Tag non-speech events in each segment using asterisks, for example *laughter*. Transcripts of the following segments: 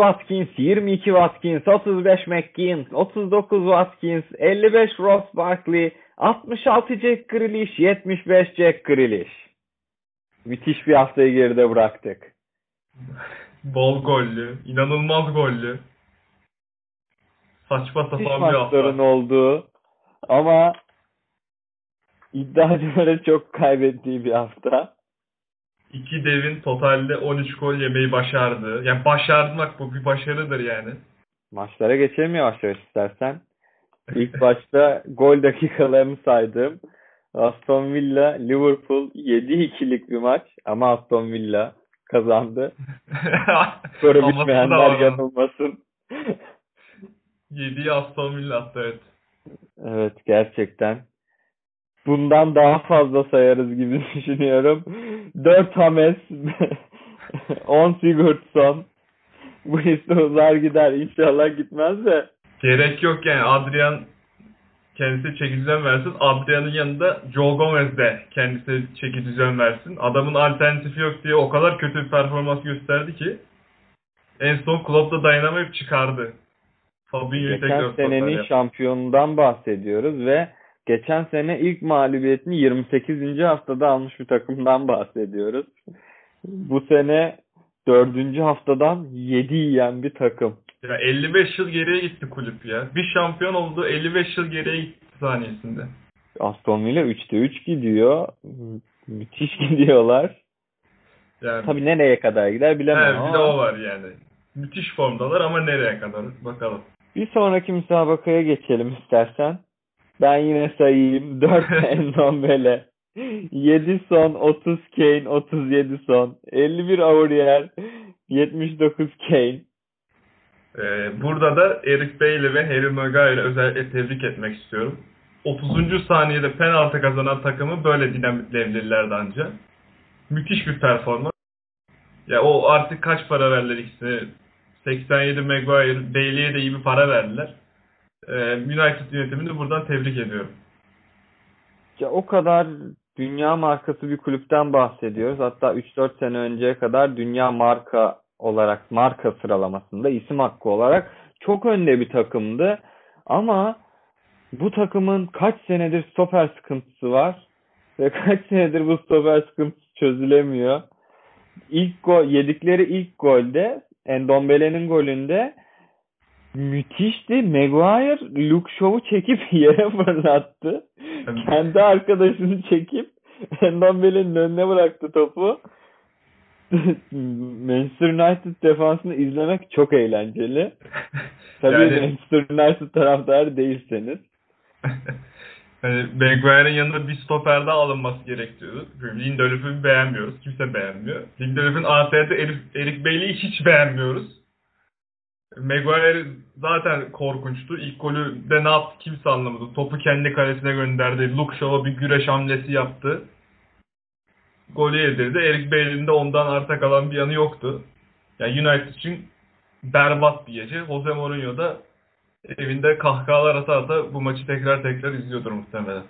4 Watkins, 22 Watkins, 35 McKean, 39 Watkins, 55 Ross Barkley, 66 Jack Grealish, 75 Jack Grealish. Müthiş bir haftayı geride bıraktık. Bol gollü, inanılmaz gollü. Saçma sapan bir hafta. olduğu ama iddiacıların çok kaybettiği bir hafta. İki devin totalde 13 gol yemeyi başardı. Yani başarmak bu bir başarıdır yani. Maçlara geçelim yavaş yavaş istersen. İlk *laughs* başta gol dakikalarını saydım. Aston Villa Liverpool 7-2'lik bir maç ama Aston Villa kazandı. *laughs* Bilmeyenler var. yanılmasın. 7'yi Aston Villa attı evet. Evet gerçekten. Bundan daha fazla sayarız gibi *laughs* düşünüyorum. 4 Hames, *laughs* 10 Sigurdsson. Bu liste uzar gider. İnşallah gitmez de. Gerek yok yani Adrian kendisi çeki düzen versin. Adrian'ın yanında Joe Gomez de kendisi çeki düzen versin. Adamın alternatifi yok diye o kadar kötü bir performans gösterdi ki en son Klopp'ta dayanamayıp çıkardı. Fabinho'yu tekrar Geçen senenin şampiyonundan bahsediyoruz ve geçen sene ilk mağlubiyetini 28. haftada almış bir takımdan bahsediyoruz. Bu sene 4. haftadan 7 yiyen bir takım. Ya 55 yıl geriye gitti kulüp ya. Bir şampiyon oldu 55 yıl geriye gitti saniyesinde. Aston Villa 3'te 3 gidiyor. Mü- Müthiş *laughs* gidiyorlar. Yani Tabii nereye kadar gider bilemem He, bir ama de o var yani. Müthiş formdalar ama nereye kadar bakalım. bir sonraki müsabakaya geçelim istersen. Ben yine sayayım. 4 Endombele. 7 son, 30 Kane, 37 son. 51 Aurier, 79 Kane. Ee, burada da Eric Bailey ve Harry Maguire'ı özellikle tebrik etmek istiyorum. 30. saniyede penaltı kazanan takımı böyle dinamitleyabilirlerdi anca. Müthiş bir performans. Ya o artık kaç para verdiler ikisine? 87 Maguire, Bailey'e de iyi bir para verdiler. Ee, United yönetimini buradan tebrik ediyorum. Ya o kadar dünya markası bir kulüpten bahsediyoruz. Hatta 3-4 sene önceye kadar dünya marka olarak marka sıralamasında isim hakkı olarak çok önde bir takımdı. Ama bu takımın kaç senedir stoper sıkıntısı var ve *laughs* kaç senedir bu stoper sıkıntısı çözülemiyor. İlk gol yedikleri ilk golde Endombele'nin golünde müthişti. Maguire Luke Shaw'u çekip *laughs* yere fırlattı. Kendi arkadaşını çekip Endombele'nin önüne bıraktı topu. *laughs* Manchester United defansını izlemek çok eğlenceli. Tabii Yani- Manchester United taraftarı değilseniz. *laughs* hani Maguire'ın yanında bir stoper daha alınması gerekiyordu. Lindelöf'ü beğenmiyoruz. Kimse beğenmiyor. Lindelöf'ün AT'de Eric, Eric Bailey'i hiç beğenmiyoruz. Maguire zaten korkunçtu. İlk golü de ne yaptı kimse anlamadı. Topu kendi kalesine gönderdi. Luke Shaw'a bir güreş hamlesi yaptı. Golü yedirdi. Eric Bailey'in de ondan arta kalan bir yanı yoktu. Yani United için berbat bir gece. Jose Mourinho da evinde kahkahalar ata ata bu maçı tekrar tekrar izliyordur muhtemelen.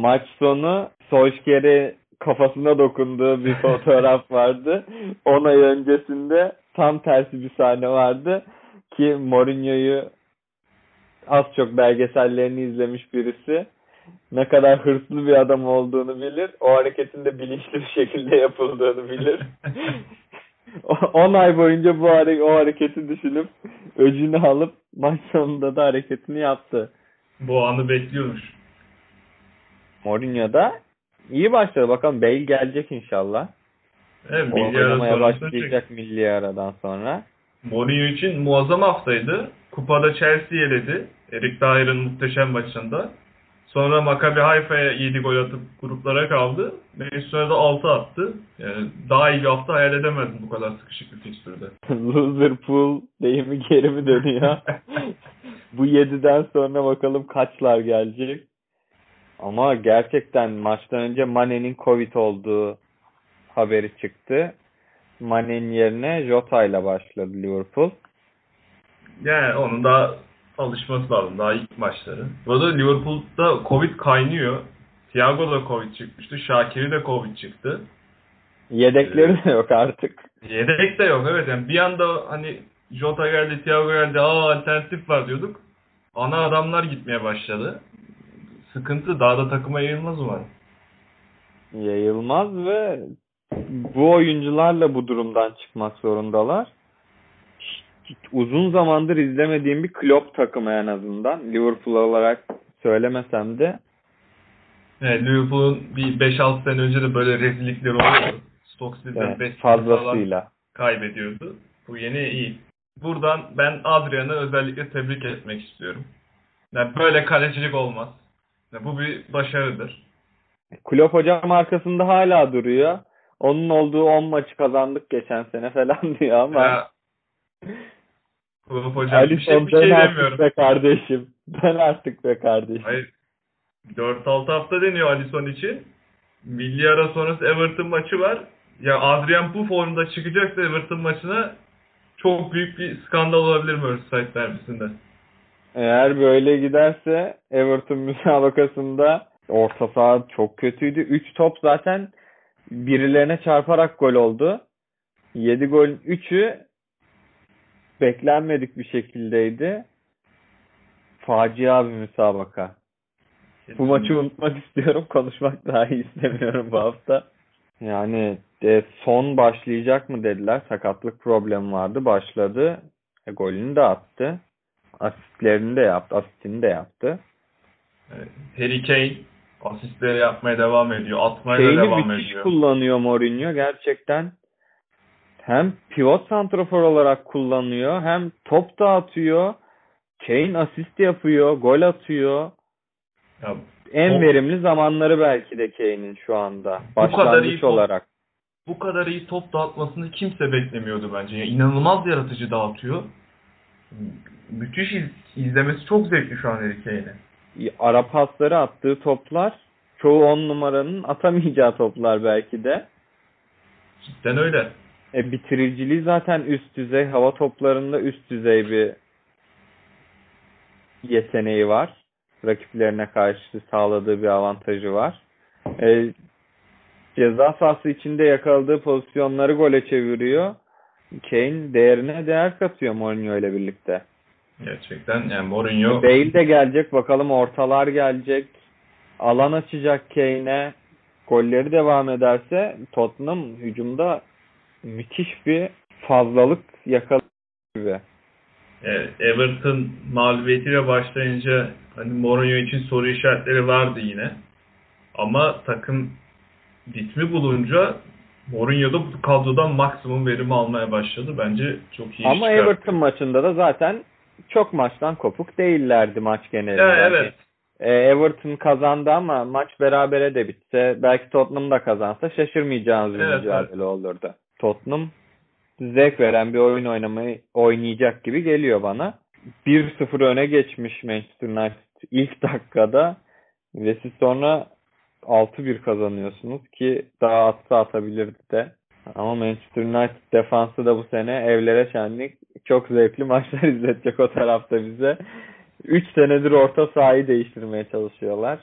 Maç sonu Solskjaer'e kafasına dokunduğu bir *laughs* fotoğraf vardı. 10 ay öncesinde tam tersi bir sahne vardı ki Mourinho'yu az çok belgesellerini izlemiş birisi ne kadar hırslı bir adam olduğunu bilir. O hareketin de bilinçli bir şekilde yapıldığını bilir. *laughs* 10 ay boyunca bu hare o hareketi düşünüp öcünü alıp maç sonunda da hareketini yaptı. bu anı bekliyormuş. Mourinho da iyi başladı. Bakalım Bale gelecek inşallah. Evet, milli oynamaya başlayacak milli aradan sonra. Mourinho için muazzam haftaydı. Kupada Chelsea eledi. Erik Dyer'ın muhteşem maçında. Sonra Maccabi Haifa'ya 7 gol atıp gruplara kaldı. Manchester'a da 6 attı. Yani daha iyi bir hafta hayal edemezdim bu kadar sıkışık bir fikstürde. *laughs* Loser pool deyimi geri mi dönüyor? *laughs* Bu 7'den sonra bakalım kaçlar gelecek. Ama gerçekten maçtan önce Mane'nin Covid olduğu haberi çıktı. Mane'nin yerine Jota ile başladı Liverpool. Yani onun daha alışması lazım. Daha ilk maçları. Bu arada Liverpool'da Covid kaynıyor. Thiago da Covid çıkmıştı. Şakir'i de Covid çıktı. Yedekleri de yok artık. Yedek de yok evet. Yani bir anda hani Jota geldi, Thiago geldi. Aa alternatif var diyorduk. Ana adamlar gitmeye başladı. Sıkıntı daha da takıma yayılmaz umarım. Yayılmaz ve bu oyuncularla bu durumdan çıkmak zorundalar. Uzun zamandır izlemediğim bir Klopp takımı en azından. Liverpool olarak söylemesem de Evet, Liverpool'un bir 5-6 sene önce de böyle rezillikleri oluyordu. Stoke City'den evet, 5 falan fazlasıyla. kaybediyordu. Bu yeni iyi. Buradan ben Adrian'ı özellikle tebrik etmek istiyorum. Yani böyle kalecilik olmaz. Yani bu bir başarıdır. Klopp hocam arkasında hala duruyor. Onun olduğu 10 maçı kazandık geçen sene falan *laughs* diyor ama Ya, Kulüp hocam bir şey, bir şey demiyorum. be kardeşim. Ben artık be kardeşim. Hayır. 4-6 hafta deniyor Alisson için. Milli ara sonrası Everton maçı var. Ya Adrian bu formda çıkacaksa Everton maçına çok büyük bir skandal olabilir Merseyside derbisinde. Eğer böyle giderse Everton müsabakasında orta saha çok kötüydü. 3 top zaten birilerine çarparak gol oldu. 7 golün 3'ü beklenmedik bir şekildeydi. Facia bir müsabaka. Bu maçı unutmak istiyorum. Konuşmak dahi istemiyorum bu hafta. Yani de son başlayacak mı dediler. Sakatlık problemi vardı. Başladı. E, golünü de attı. Asistlerini de yaptı. Asistini de yaptı. Harry Kane asistleri yapmaya devam ediyor. Atmaya da Kane'i devam müthiş ediyor. kullanıyor Mourinho. Gerçekten hem pivot santrafor olarak kullanıyor hem top dağıtıyor. Kane asist yapıyor. Gol atıyor. Ya, En Top- verimli zamanları belki de Kane'in şu anda. Bu kadar iyi Başlangıç top- olarak. bu kadar iyi top dağıtmasını kimse beklemiyordu bence. Yani inanılmaz yaratıcı dağıtıyor. Müthiş iz- izlemesi çok zevkli şu an Harry Kane'e. Ara pasları attığı toplar çoğu on numaranın atamayacağı toplar belki de. Cidden öyle. E, bitiriciliği zaten üst düzey. Hava toplarında üst düzey bir yeteneği var. Rakiplerine karşı sağladığı bir avantajı var. E, ceza sahası içinde yakaladığı pozisyonları gole çeviriyor. Kane değerine değer katıyor Mourinho ile birlikte. Gerçekten yani Mourinho Bale de gelecek. Bakalım ortalar gelecek. Alan açacak Kane'e. Golleri devam ederse Tottenham hücumda müthiş bir fazlalık yakalıyor gibi. e, Everton mağlubiyetiyle başlayınca hani Mourinho için soru işaretleri vardı yine. Ama takım ritmi bulunca Mourinho da bu kadrodan maksimum verimi almaya başladı. Bence çok iyi Ama çıkarttı. Everton maçında da zaten çok maçtan kopuk değillerdi maç genelinde. Ya, evet. E, Everton kazandı ama maç berabere de bitse belki Tottenham da kazansa şaşırmayacağınız bir Evet, mücadele olurdu. Tottenham zevk veren bir oyun oynamayı oynayacak gibi geliyor bana. 1-0 öne geçmiş Manchester United ilk dakikada ve siz sonra 6-1 kazanıyorsunuz ki daha atsa atabilirdi de. Ama Manchester United defansı da bu sene evlere şenlik çok zevkli maçlar *laughs* izletecek o tarafta bize. 3 senedir orta sahayı değiştirmeye çalışıyorlar.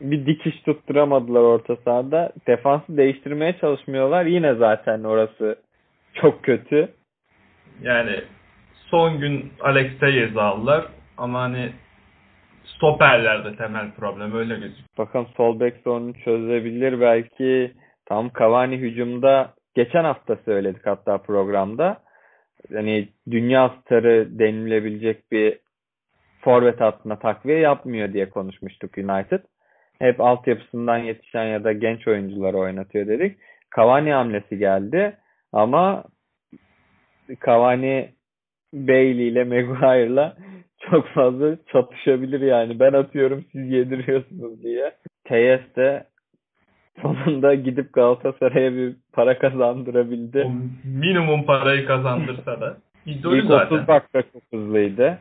Bir dikiş tutturamadılar orta sahada. Defansı değiştirmeye çalışmıyorlar. Yine zaten orası çok kötü. Yani son gün Alex Tellez'i aldılar ama hani stoperlerde temel problem öyle gözüküyor. Bakalım sol bek sorunu çözebilir belki. Tam Cavani hücumda geçen hafta söyledik hatta programda. Hani dünya starı denilebilecek bir forvet hattına takviye yapmıyor diye konuşmuştuk United. Hep altyapısından yetişen ya da genç oyuncuları oynatıyor dedik. Cavani hamlesi geldi ama Cavani Bailey ile Maguire'la çok fazla çatışabilir yani. Ben atıyorum siz yediriyorsunuz diye. Teyes de sonunda gidip Galatasaray'a bir para kazandırabildi. O minimum parayı kazandırsa da idolü İlk zaten. 30 dakika çok hızlıydı.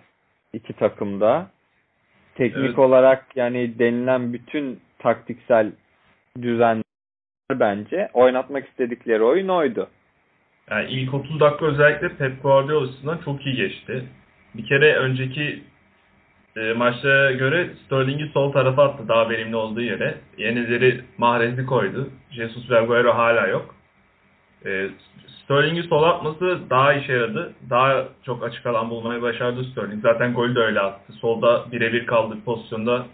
iki takımda. Teknik Evet. olarak yani denilen bütün taktiksel düzenler bence oynatmak istedikleri oyun oydu. Yani ilk 30 dakika özellikle Pep Guardiola açısından çok iyi geçti. Bir kere önceki e, maçlara göre Sterling'i sol tarafa attı daha verimli olduğu yere. Yenileri Mahrez'i koydu. Jesus ve Agüero hala yok. E, Sterling'i sol atması daha işe yaradı. Daha çok açık alan bulmayı başardı Sterling. Zaten golü de öyle attı. Solda birebir kaldığı pozisyonda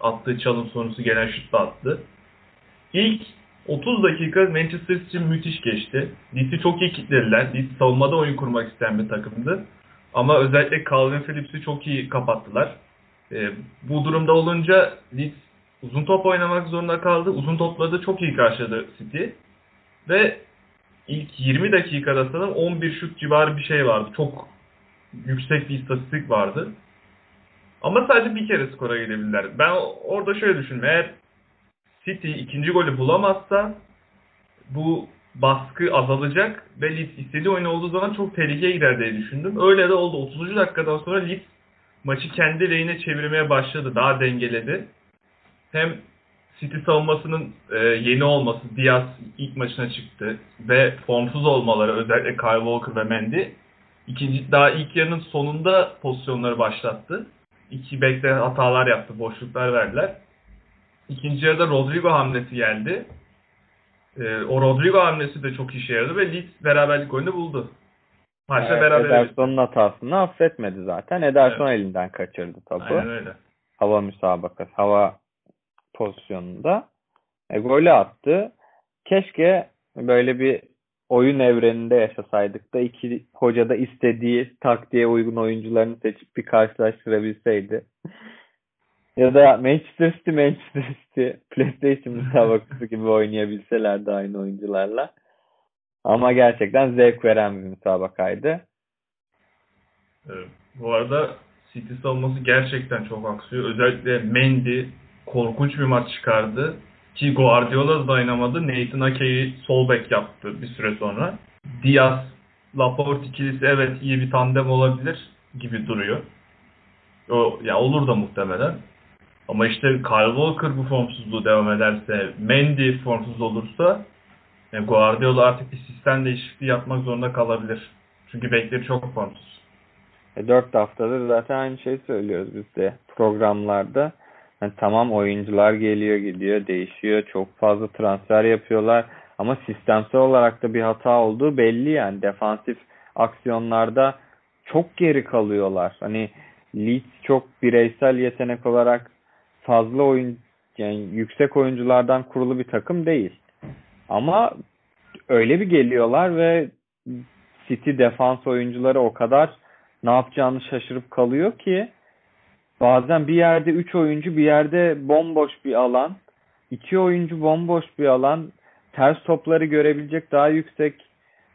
attığı çalım sonusu gelen şut da attı. İlk 30 dakika Manchester City müthiş geçti. Leeds'i çok iyi kilitlediler. Leeds savunmada oyun kurmak isteyen bir takımdı. Ama özellikle Calvin Phillips'i çok iyi kapattılar. E, bu durumda olunca Leeds uzun top oynamak zorunda kaldı. Uzun topları da çok iyi karşıladı City. Ve ilk 20 dakikada sanırım 11 şut civarı bir şey vardı. Çok yüksek bir istatistik vardı. Ama sadece bir kere skora gidebilirler. Ben orada şöyle düşündüm. Eğer City ikinci golü bulamazsa bu baskı azalacak ve Leeds istediği oyun olduğu zaman çok tehlikeye girer diye düşündüm. Öyle de oldu. 30. dakikadan sonra Leeds maçı kendi lehine çevirmeye başladı. Daha dengeledi. Hem City savunmasının e, yeni olması, Diaz ilk maçına çıktı ve formsuz olmaları özellikle Kyle Walker ve Mendy ikinci daha ilk yarının sonunda pozisyonları başlattı. İki bekle hatalar yaptı, boşluklar verdiler. İkinci yarıda Rodrigo hamlesi geldi. E, o Rodrigo hamlesi de çok işe yaradı ve Leeds beraberlik oyunu buldu. Maçta Evet, beraber Ederson'un hatasını affetmedi zaten. Ederson elinden kaçırdı topu. Aynen öyle. Hava müsabakası, hava pozisyonunda. E, golü attı. Keşke böyle bir oyun evreninde yaşasaydık da iki hoca da istediği taktiğe uygun oyuncularını seçip bir karşılaştırabilseydi. *laughs* ya da Manchester City Manchester City PlayStation müsabakası gibi oynayabilselerdi aynı oyuncularla. Ama gerçekten zevk veren bir müsabakaydı. Bu arada City savunması gerçekten çok aksıyor. Özellikle Mendy korkunç bir maç çıkardı. Ki Guardiola da dayanamadı. Nathan Ake'yi sol bek yaptı bir süre sonra. Diaz, Laporte ikilisi evet iyi bir tandem olabilir gibi duruyor. O, ya olur da muhtemelen. Ama işte Kyle Walker bu formsuzluğu devam ederse, Mendy formsuz olursa Guardiola artık bir sistem değişikliği yapmak zorunda kalabilir. Çünkü bekleri çok formsuz. E, 4 haftadır zaten aynı şeyi söylüyoruz biz de programlarda. Yani tamam oyuncular geliyor gidiyor değişiyor çok fazla transfer yapıyorlar ama sistemsel olarak da bir hata olduğu belli yani defansif aksiyonlarda çok geri kalıyorlar. Hani Leeds çok bireysel yetenek olarak fazla oyun yani yüksek oyunculardan kurulu bir takım değil. Ama öyle bir geliyorlar ve City defans oyuncuları o kadar ne yapacağını şaşırıp kalıyor ki bazen bir yerde 3 oyuncu bir yerde bomboş bir alan. 2 oyuncu bomboş bir alan. Ters topları görebilecek daha yüksek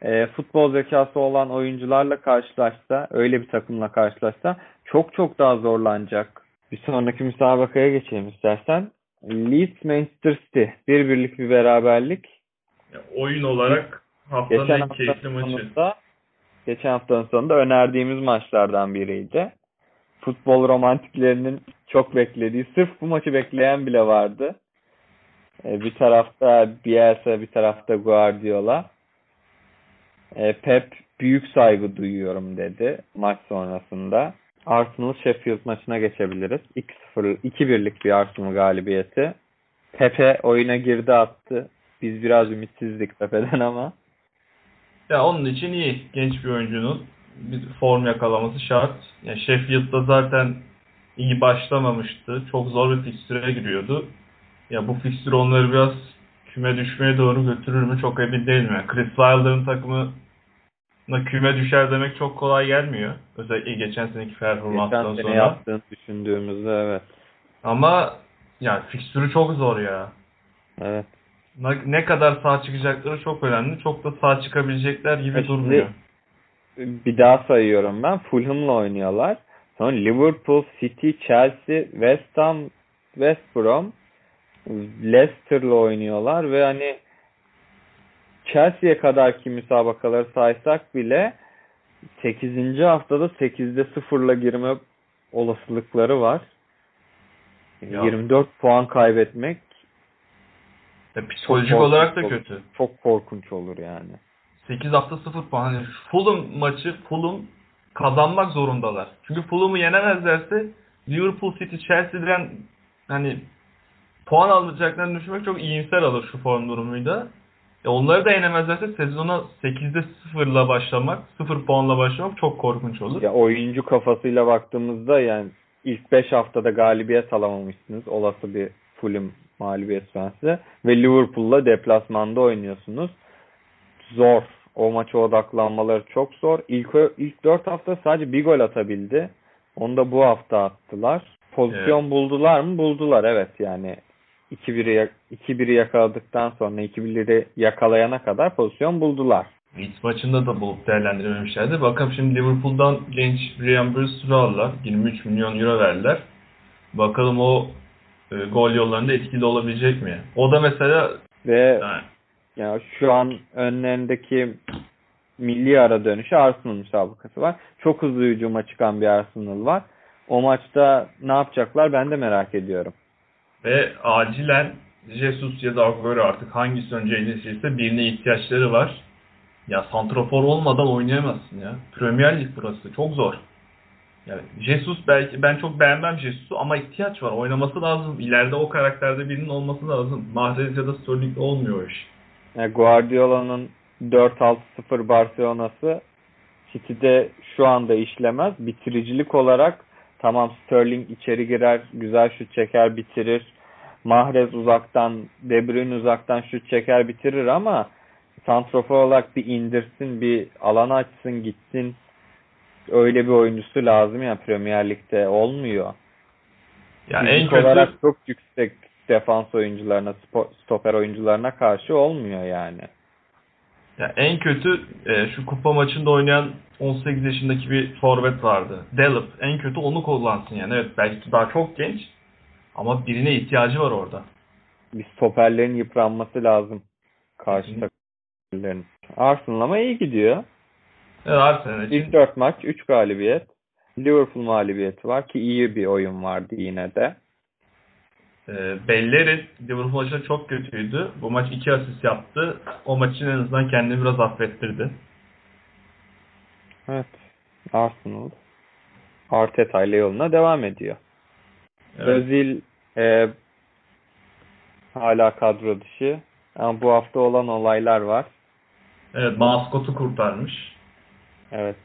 e, futbol zekası olan oyuncularla karşılaşsa, öyle bir takımla karşılaşsa çok çok daha zorlanacak. Bir sonraki müsabakaya geçelim istersen. Leeds Manchester City. Bir birlik bir beraberlik. Oyun olarak haftanın Geçen en keyifli haftanın maçı. sonunda geçen haftanın sonunda önerdiğimiz maçlardan biriydi. Futbol romantiklerinin çok beklediği, sırf bu maçı bekleyen bile vardı. Ee, Bir tarafta Bielsa, bir tarafta Guardiola. Ee, Pep büyük saygı duyuyorum dedi maç sonrasında. Arsenal Sheffield maçına geçebiliriz. 2-0 2-1'lik bir Arsenal galibiyeti. Pepe oyuna girdi attı. Biz biraz ümitsizdik Pepe'den ama Ya onun için iyi. Genç bir oyuncunun bir form yakalaması şart. Ya Sheffield'da zaten iyi başlamamıştı. Çok zor bir fikstüre giriyordu. Ya bu fikstür onları biraz küme düşmeye doğru götürür mü çok emin değilim. Yani Chris Wilder'ın takımına küme düşer demek çok kolay gelmiyor. Özellikle geçen seneki performanstan geçen sene sonra. yaptığını düşündüğümüzde evet. Ama ya fikstürü çok zor ya. Evet. Ne- kadar sağ çıkacakları çok önemli. Çok da sağ çıkabilecekler gibi şimdi- durmuyor. Bir daha sayıyorum ben. Fulham'la oynuyorlar. Sonra Liverpool, City, Chelsea, West Ham, West Brom, Leicester'la oynuyorlar ve hani Chelsea'ye kadarki müsabakaları saysak bile 8. haftada 8'de 0'la girme olasılıkları var. Ya. 24 puan kaybetmek Ya psikolojik Çok olarak da korkunç kötü. çok korkunç olur yani. 8 hafta 0 puan. Hani Fulham maçı Fulham kazanmak zorundalar. Çünkü Fulham'ı yenemezlerse Liverpool City Chelsea'den hani puan alacaklarını düşünmek çok iyimser alır şu form durumuyla. E onları da yenemezlerse sezona 8'de 0'la başlamak, 0 puanla başlamak çok korkunç olur. Ya oyuncu kafasıyla baktığımızda yani ilk 5 haftada galibiyet alamamışsınız. Olası bir Fulham mağlubiyet sonrası. Ve Liverpool'la deplasmanda oynuyorsunuz. Zor. O maça odaklanmaları çok zor. İlk, ilk 4 hafta sadece bir gol atabildi. Onu da bu hafta attılar. Pozisyon buldular mı? Buldular evet yani. 2-1'i yak- 2-1'i yakaladıktan sonra 2-1'i yakalayana kadar pozisyon buldular. Leeds maçında da bulup değerlendirememişlerdi. Bakalım şimdi Liverpool'dan genç Ryan Bruce'u aldılar. 23 milyon euro verdiler. Bakalım o e, gol yollarında etkili olabilecek mi? O da mesela Ve yani, Ya şu an önlerindeki milli ara dönüşü Arsenal müsabakası var. Çok hızlı hücuma çıkan bir Arsenal var. O maçta ne yapacaklar ben de merak ediyorum. ve acilen Jesus ya da Agüero artık hangisi önce elinizse birine ihtiyaçları var. Ya santrafor olmadan oynayamazsın ya. Premier Lig burası. Çok zor. Yani Jesus belki ben çok beğenmem Jesus'u ama ihtiyaç var. Oynaması lazım. İleride o karakterde birinin olması lazım. Mahrez ya da Sterling olmuyor iş. Yani Guardiola'nın 4-6-0 Barcelona'sı City'de şu anda işlemez. Bitiricilik olarak tamam Sterling içeri girer, güzel şut çeker, bitirir. Mahrez uzaktan, De Bruyne uzaktan şut çeker, bitirir ama santrofor olarak bir indirsin, bir alan açsın, gitsin. Öyle bir oyuncusu lazım ya Premier Lig'de olmuyor. Yani en Fizik kötü olarak çok yüksek defans oyuncularına, stoper oyuncularına karşı olmuyor yani. Ya en kötü e, şu kupa maçında oynayan 18 yaşındaki bir forvet vardı. Delap. En kötü onu kullansın yani. Evet belki daha çok genç ama birine ihtiyacı var orada. Bir stoperlerin yıpranması lazım. Karşı takımların. Arsenal ama iyi gidiyor. Evet Arsenal için İlk 4 maç 3 galibiyet. Liverpool mağlubiyeti var ki iyi bir oyun vardı yine de. e, Bellerin Liverpool maçında çok kötüydü. Bu maç 2 asist yaptı. O maçın en azından kendini biraz affettirdi. Evet. Arsenal Arteta ile yoluna devam ediyor. Evet. Özil e, hala kadro dışı. Ama bu hafta olan olaylar var. evet maskotu kurtarmış. Evet.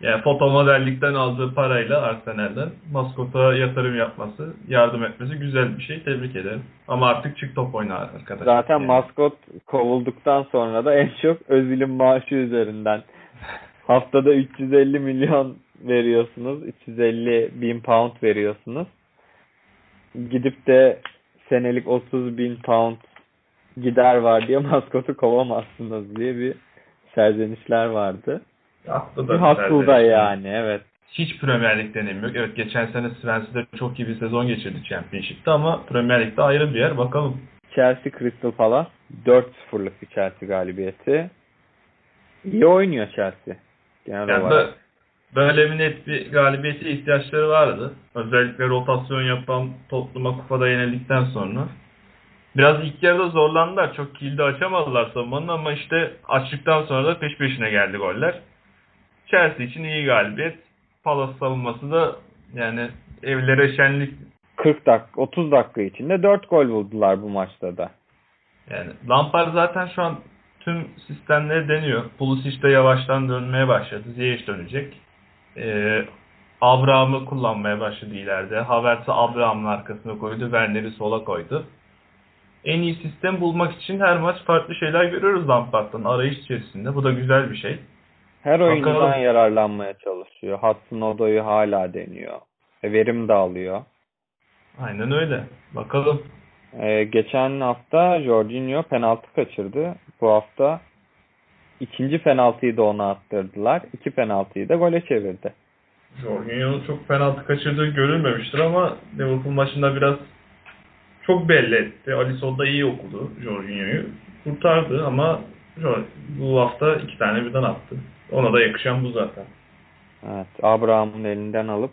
Yani foto modellikten aldığı parayla Arsenal'den maskota yatırım yapması, yardım etmesi güzel bir şey. Tebrik ederim. Ama artık çık top oyna arkadaşlar. Zaten Yani. maskot kovulduktan sonra da en çok Özil'in maaşı üzerinden. Haftada 350 milyon veriyorsunuz. 350 bin pound veriyorsunuz. Gidip de senelik 30 bin pound gider var diye *laughs* maskotu kovamazsınız diye bir serzenişler vardı. Haklı Bir da haklı da güzel. yani evet. Hiç Premier Lig deneyimi yok. Evet geçen sene Swansea'de çok iyi bir sezon geçirdi Championship'te ama Premier Lig'de ayrı bir yer. Bakalım. Chelsea Crystal Palace 4-0'lık bir Chelsea galibiyeti. İyi oynuyor Chelsea. Genel Yani olarak. bö- böyle bir net bir galibiyete ihtiyaçları vardı. Özellikle rotasyon yapan topluma kupada yenildikten sonra. Biraz ilk yarıda zorlandılar. Çok kilidi açamadılar savunmanın ama işte açtıktan sonra da peş peşine geldi goller. Chelsea için iyi galibiyet. Palace savunması da yani evlere şenlik 40 dakika 30 dakika içinde 4 gol buldular bu maçta da. Yani Lampard zaten şu an tüm sistemleri deniyor. Pulisic de yavaştan dönmeye başladı. Ziyech dönecek. Ee, Abraham'ı kullanmaya başladı ileride. Havertz'i Abraham'ın arkasına koydu. Werner'i sola koydu. En iyi sistem bulmak için her maç farklı şeyler görüyoruz Lampard'dan arayış içerisinde. Bu da güzel bir şey. Her Bakalım. yararlanmaya çalışıyor. Hudson Odoi hala deniyor. E, verim de alıyor. Aynen öyle. Bakalım. E, geçen hafta Jorginho penaltı kaçırdı. Bu hafta ikinci penaltıyı da ona attırdılar. İki penaltıyı da gole çevirdi. Jorginho'nun çok penaltı kaçırdığı görülmemiştir ama Liverpool maçında biraz çok belli etti. Alisson da iyi okudu Jorginho'yu. Kurtardı ama bu hafta iki tane birden attı. Ona da yakışan bu zaten. Evet, Abraham'ın elinden alıp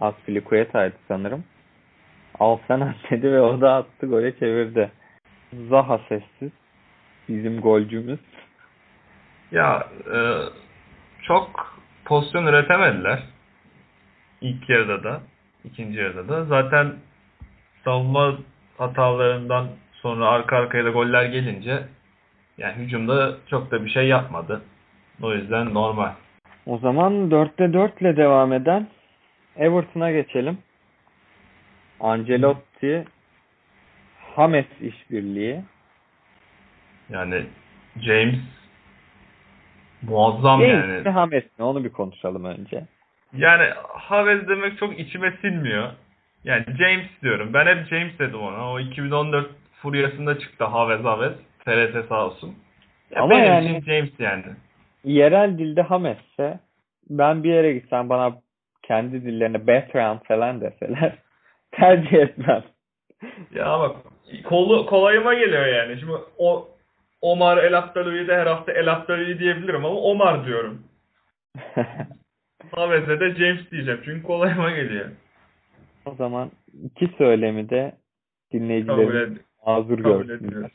Aspilicueta'ydı sanırım. Al sen at dedi ve o da attı gole çevirdi. Zaha sessiz. Bizim golcümüz. Ya e, çok pozisyon üretemediler. İlk yarıda da, ikinci yarıda da. Zaten savunma hatalarından sonra arka arkaya da goller gelince Yani hücumda çok da bir şey yapmadı. O yüzden normal. O zaman 4'te 4 ile devam eden Everton'a geçelim. Ancelotti Hames işbirliği. Yani James muazzam James yani. mi Hames mi? Onu bir konuşalım önce. Yani Haves demek çok içime sinmiyor. Yani James diyorum. Ben hep James dedim ona. O 2014 furyasında çıktı Haves Haves. TRT sağ olsun. Ya Ama benim yani- için James yani. Yerel dilde Hames'se ben bir yere gitsem bana kendi dillerine Bertrand falan deseler *laughs* tercih etmem. Ya bak kolu, kolayıma geliyor yani. Şimdi o Omar El Abdalou'yu de her hafta El Abdalou'yu diyebilirim ama Omar diyorum. *laughs* Haves'e de James diyeceğim çünkü kolayıma geliyor. O zaman iki söylemi de dinleyicilerimiz mazur görsünler.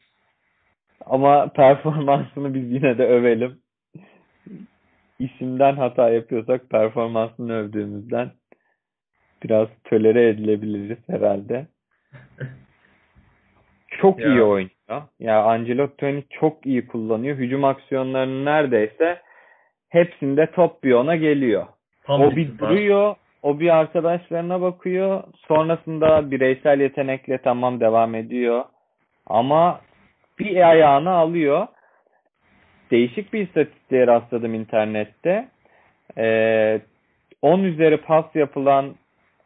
Ama performansını biz yine de övelim. İsimden hata yapıyorsak performansını övdüğümüzden biraz tölere edilebiliriz herhalde. Çok Ya. iyi oynuyor. Ya Ancelotti çok iyi kullanıyor. Hücum aksiyonlarının neredeyse hepsinde top bir ona geliyor. Tam o bir duruyor, o bir arkadaşlarına bakıyor. Sonrasında bireysel yetenekle tamam devam ediyor. Ama bir ayağını alıyor. Değişik bir istatistiğe rastladım internette. Ee, 10 üzeri pas yapılan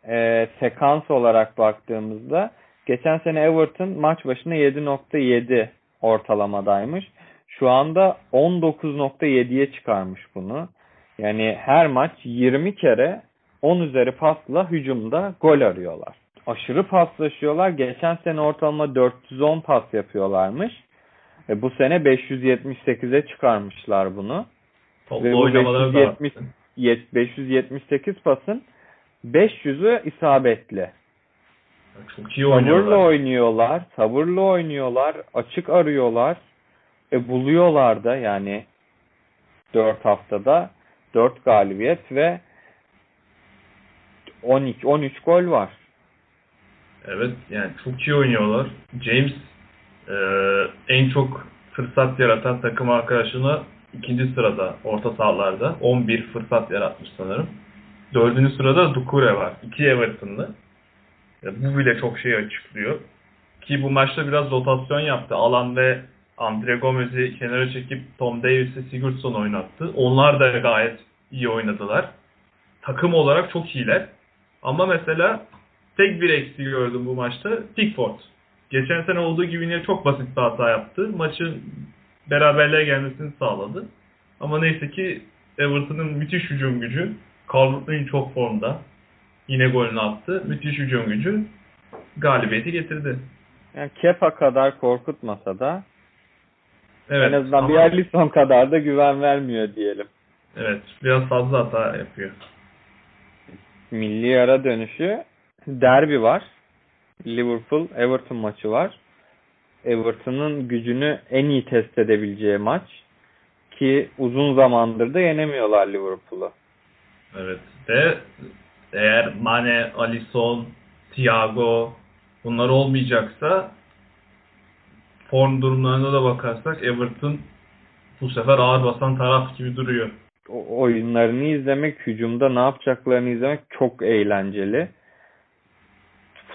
e, sekans olarak baktığımızda geçen sene Everton maç başına 7.7 ortalamadaymış. Şu anda 19.7'ye çıkarmış bunu. Yani her maç 20 kere 10 üzeri pasla hücumda gol arıyorlar. Aşırı paslaşıyorlar. Geçen sene ortalama 410 pas yapıyorlarmış. E bu sene 578'e çıkarmışlar bunu. Toplu Ve bu oynamaları da 570 arttı. Yet- 578 pasın 500'ü isabetli. Çok iyi Sabırla oynuyorlar. oynuyorlar, sabırla oynuyorlar, açık arıyorlar. E buluyorlar da yani 4 haftada 4 galibiyet ve 12 13 gol var. Evet yani çok iyi oynuyorlar. James e, en çok fırsat yaratan takım arkadaşına ikinci sırada orta sahalarda 11 fırsat yaratmış sanırım. Dördüncü sırada Dukure var. İki Everton'lı. Ya bu bile çok şey açıklıyor. Ki bu maçta biraz rotasyon yaptı. Alan ve Andre Gomez'i kenara çekip Tom Davies'i Sigurdsson oynattı. Onlar da gayet iyi oynadılar. Takım olarak çok iyiler. Ama mesela tek bir eksiği gördüm bu maçta. Pickford. Geçen sene olduğu gibi yine çok basit bir hata yaptı. Maçın beraberliğe gelmesini sağladı. Ama neyse ki Everton'ın müthiş hücum gücü. Calvert-Lewin çok formda. Yine golünü attı. Müthiş hücum gücü galibiyeti getirdi. Yani Kepa kadar korkutmasa da Evet. en azından ama- bir Alisson kadar da güven vermiyor diyelim. Evet. Biraz fazla hata yapıyor. Milli ara dönüşü derbi var. Liverpool Everton maçı var. Everton'ın gücünü en iyi test edebileceği maç ki uzun zamandır da yenemiyorlar Liverpool'u. Evet. Ve eğer Mane, Alisson, Thiago bunlar olmayacaksa form durumlarına da bakarsak Everton bu sefer ağır basan taraf gibi duruyor. O oyunlarını izlemek, hücumda ne yapacaklarını izlemek çok eğlenceli.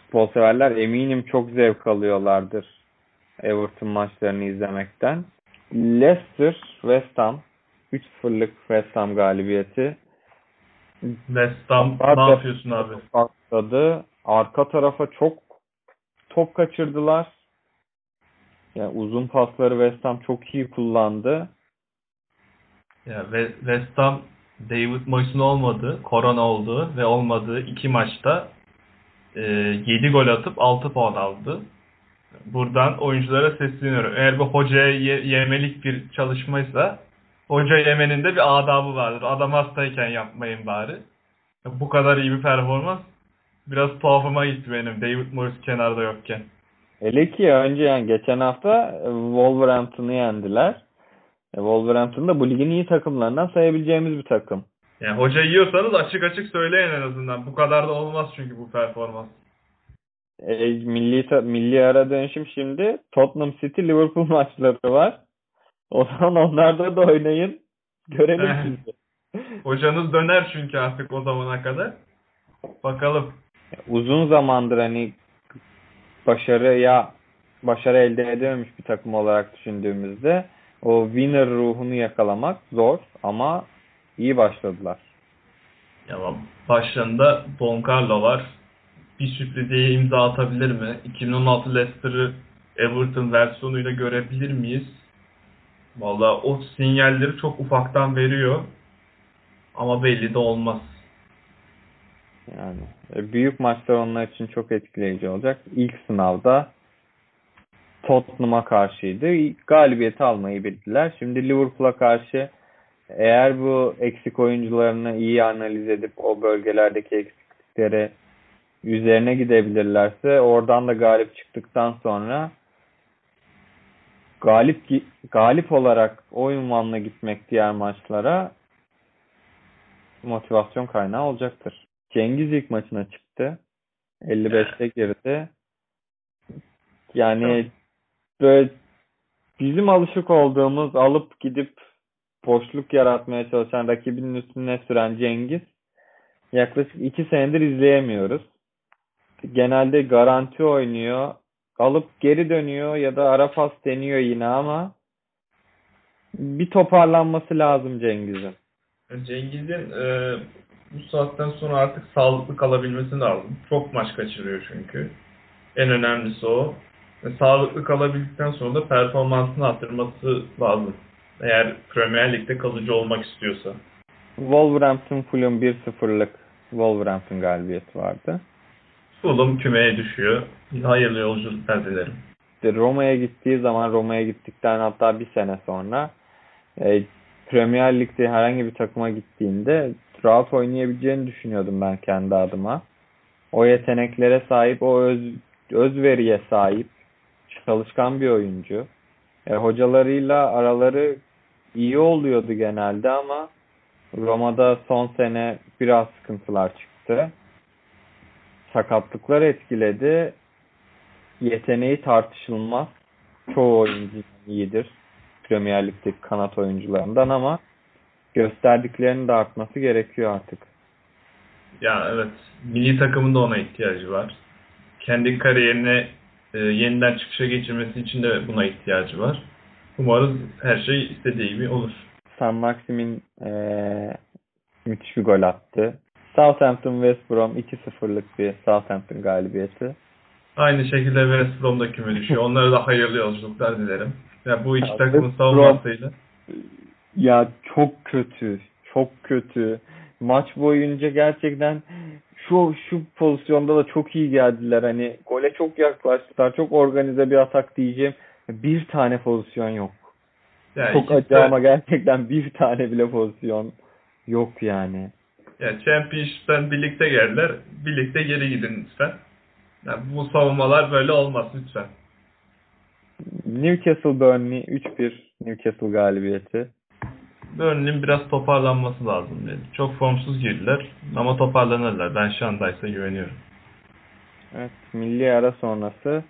Futbol severler eminim çok zevk alıyorlardır Everton maçlarını izlemekten. Leicester, West Ham 3-0'lık West Ham galibiyeti. West Ham ne yapıyorsun abi? patladı. Arka tarafa çok top kaçırdılar. Yani uzun pasları West Ham çok iyi kullandı. Ya West Ham David Moyes'un olmadığı, korona olduğu ve olmadığı iki maçta e, 7 gol atıp 6 puan aldı. Buradan oyunculara sesleniyorum. Eğer bu hocaya ye- yemelik bir çalışmaysa hoca yemenin de bir adabı vardır. Adam hastayken yapmayın bari. Bu kadar iyi bir performans biraz tuhafıma gitti benim David Moyes kenarda yokken. Hele ki önce yani geçen hafta e, Wolverhampton'ı yendiler. E, Wolverhampton da bu ligin iyi takımlarından sayabileceğimiz bir takım. Yani hoca yiyorsanız açık açık söyleyin en azından. Bu kadar da olmaz çünkü bu performans. E, milli milli ara dönüşüm şimdi Tottenham City Liverpool *laughs* maçları var. O zaman onlarda da oynayın. Görelim sizi. *laughs* Hocanız döner çünkü artık o zamana kadar. Bakalım. Uzun zamandır hani başarıya başarı elde edememiş bir takım olarak düşündüğümüzde o winner ruhunu yakalamak zor ama iyi başladılar. Ya başlarında Don Carlo var. Bir sürprize imza atabilir mi? 2016 Leicester'ı Everton versiyonuyla görebilir miyiz? Valla o sinyalleri çok ufaktan veriyor. Ama belli de olmaz. Yani e, büyük maçlar onlar için çok etkileyici olacak. İlk sınavda Tottenham'a karşıydı. Galibiyeti almayı bildiler. Şimdi Liverpool'a karşı eğer bu eksik oyuncularını iyi analiz edip o bölgelerdeki eksiklikleri üzerine gidebilirlerse oradan da galip çıktıktan sonra galip galip olarak o ünvanla gitmek diğer maçlara motivasyon kaynağı olacaktır. Cengiz ilk maçına çıktı. 55'te girdi. Yani böyle bizim alışık olduğumuz alıp gidip boşluk yaratmaya çalışan rakibinin üstüne süren Cengiz yaklaşık 2 senedir izleyemiyoruz. Genelde garanti oynuyor. Alıp geri dönüyor ya da ara pas deniyor yine ama bir toparlanması lazım Cengiz'in. Cengiz'in e, bu saatten sonra artık sağlıklı kalabilmesi lazım. Çok maç kaçırıyor çünkü. En önemlisi o. E, sağlıklı kalabildikten sonra da performansını arttırması lazım. Eğer Premier Lig'de kalıcı olmak istiyorsa. Wolverhampton Fulham 1-0'lık Wolverhampton galibiyeti vardı. Fulham kümeye düşüyor. Hayırlı yolculuklar dilerim. Roma'ya gittiği zaman Roma'ya gittikten hatta bir sene sonra e, Premier Lig'de herhangi bir takıma gittiğinde rahat oynayabileceğini düşünüyordum ben kendi adıma. O yeteneklere sahip, o öz, özveriye sahip, çalışkan bir oyuncu. E, hocalarıyla araları iyi oluyordu genelde ama Roma'da son sene biraz sıkıntılar çıktı. Sakatlıklar etkiledi. Yeteneği tartışılmaz. Çoğu oyuncu iyidir. Premier Lig'deki kanat oyuncularından ama gösterdiklerinin de artması gerekiyor artık. Ya evet. Milli takımın da ona ihtiyacı var. Kendi kariyerine e, yeniden çıkışa geçirmesi için de buna ihtiyacı var. Umarız her şey istediği gibi olur. San Maxim'in eee, müthiş bir gol attı. Southampton West Brom 2-0'lık bir Southampton galibiyeti. Aynı şekilde West Brom da küme düşüyor. *laughs* Onlara da hayırlı yolculuklar dilerim. Ya bu iki Ya takımın West Brom- savunmasıyla. Ya çok kötü. Çok kötü. Maç boyunca gerçekten şu şu pozisyonda da çok iyi geldiler. Hani gole çok yaklaştılar. Çok organize bir atak diyeceğim. Bir tane pozisyon yok. Ya çok acı ama gerçekten bir tane bile pozisyon yok yani. Ya Championship'ten birlikte geldiler. Birlikte geri gidin lütfen. Ya bu savunmalar böyle olmaz lütfen. Newcastle Burnley 3-1 Newcastle galibiyeti. Burnley'in biraz toparlanması lazım. Yani çok formsuz girdiler ama toparlanırlar. Ben Şandaysa güveniyorum. Evet, milli ara sonrası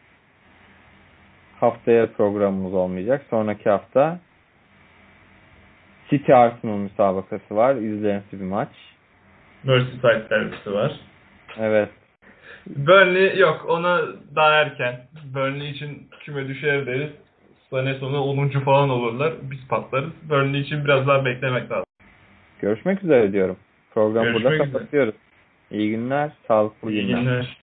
haftaya programımız olmayacak. Sonraki hafta City Arsenal müsabakası var. İzlenesi bir maç. Merseyside derbisi var. Evet. Burnley yok ona daha erken. Burnley için küme düşer deriz. Sene sonu 10. falan olurlar. Biz patlarız. Burnley için biraz daha beklemek lazım. Görüşmek üzere diyorum. Programı burada kapatıyoruz. İyi günler, sağlıklı İyi günler. günler.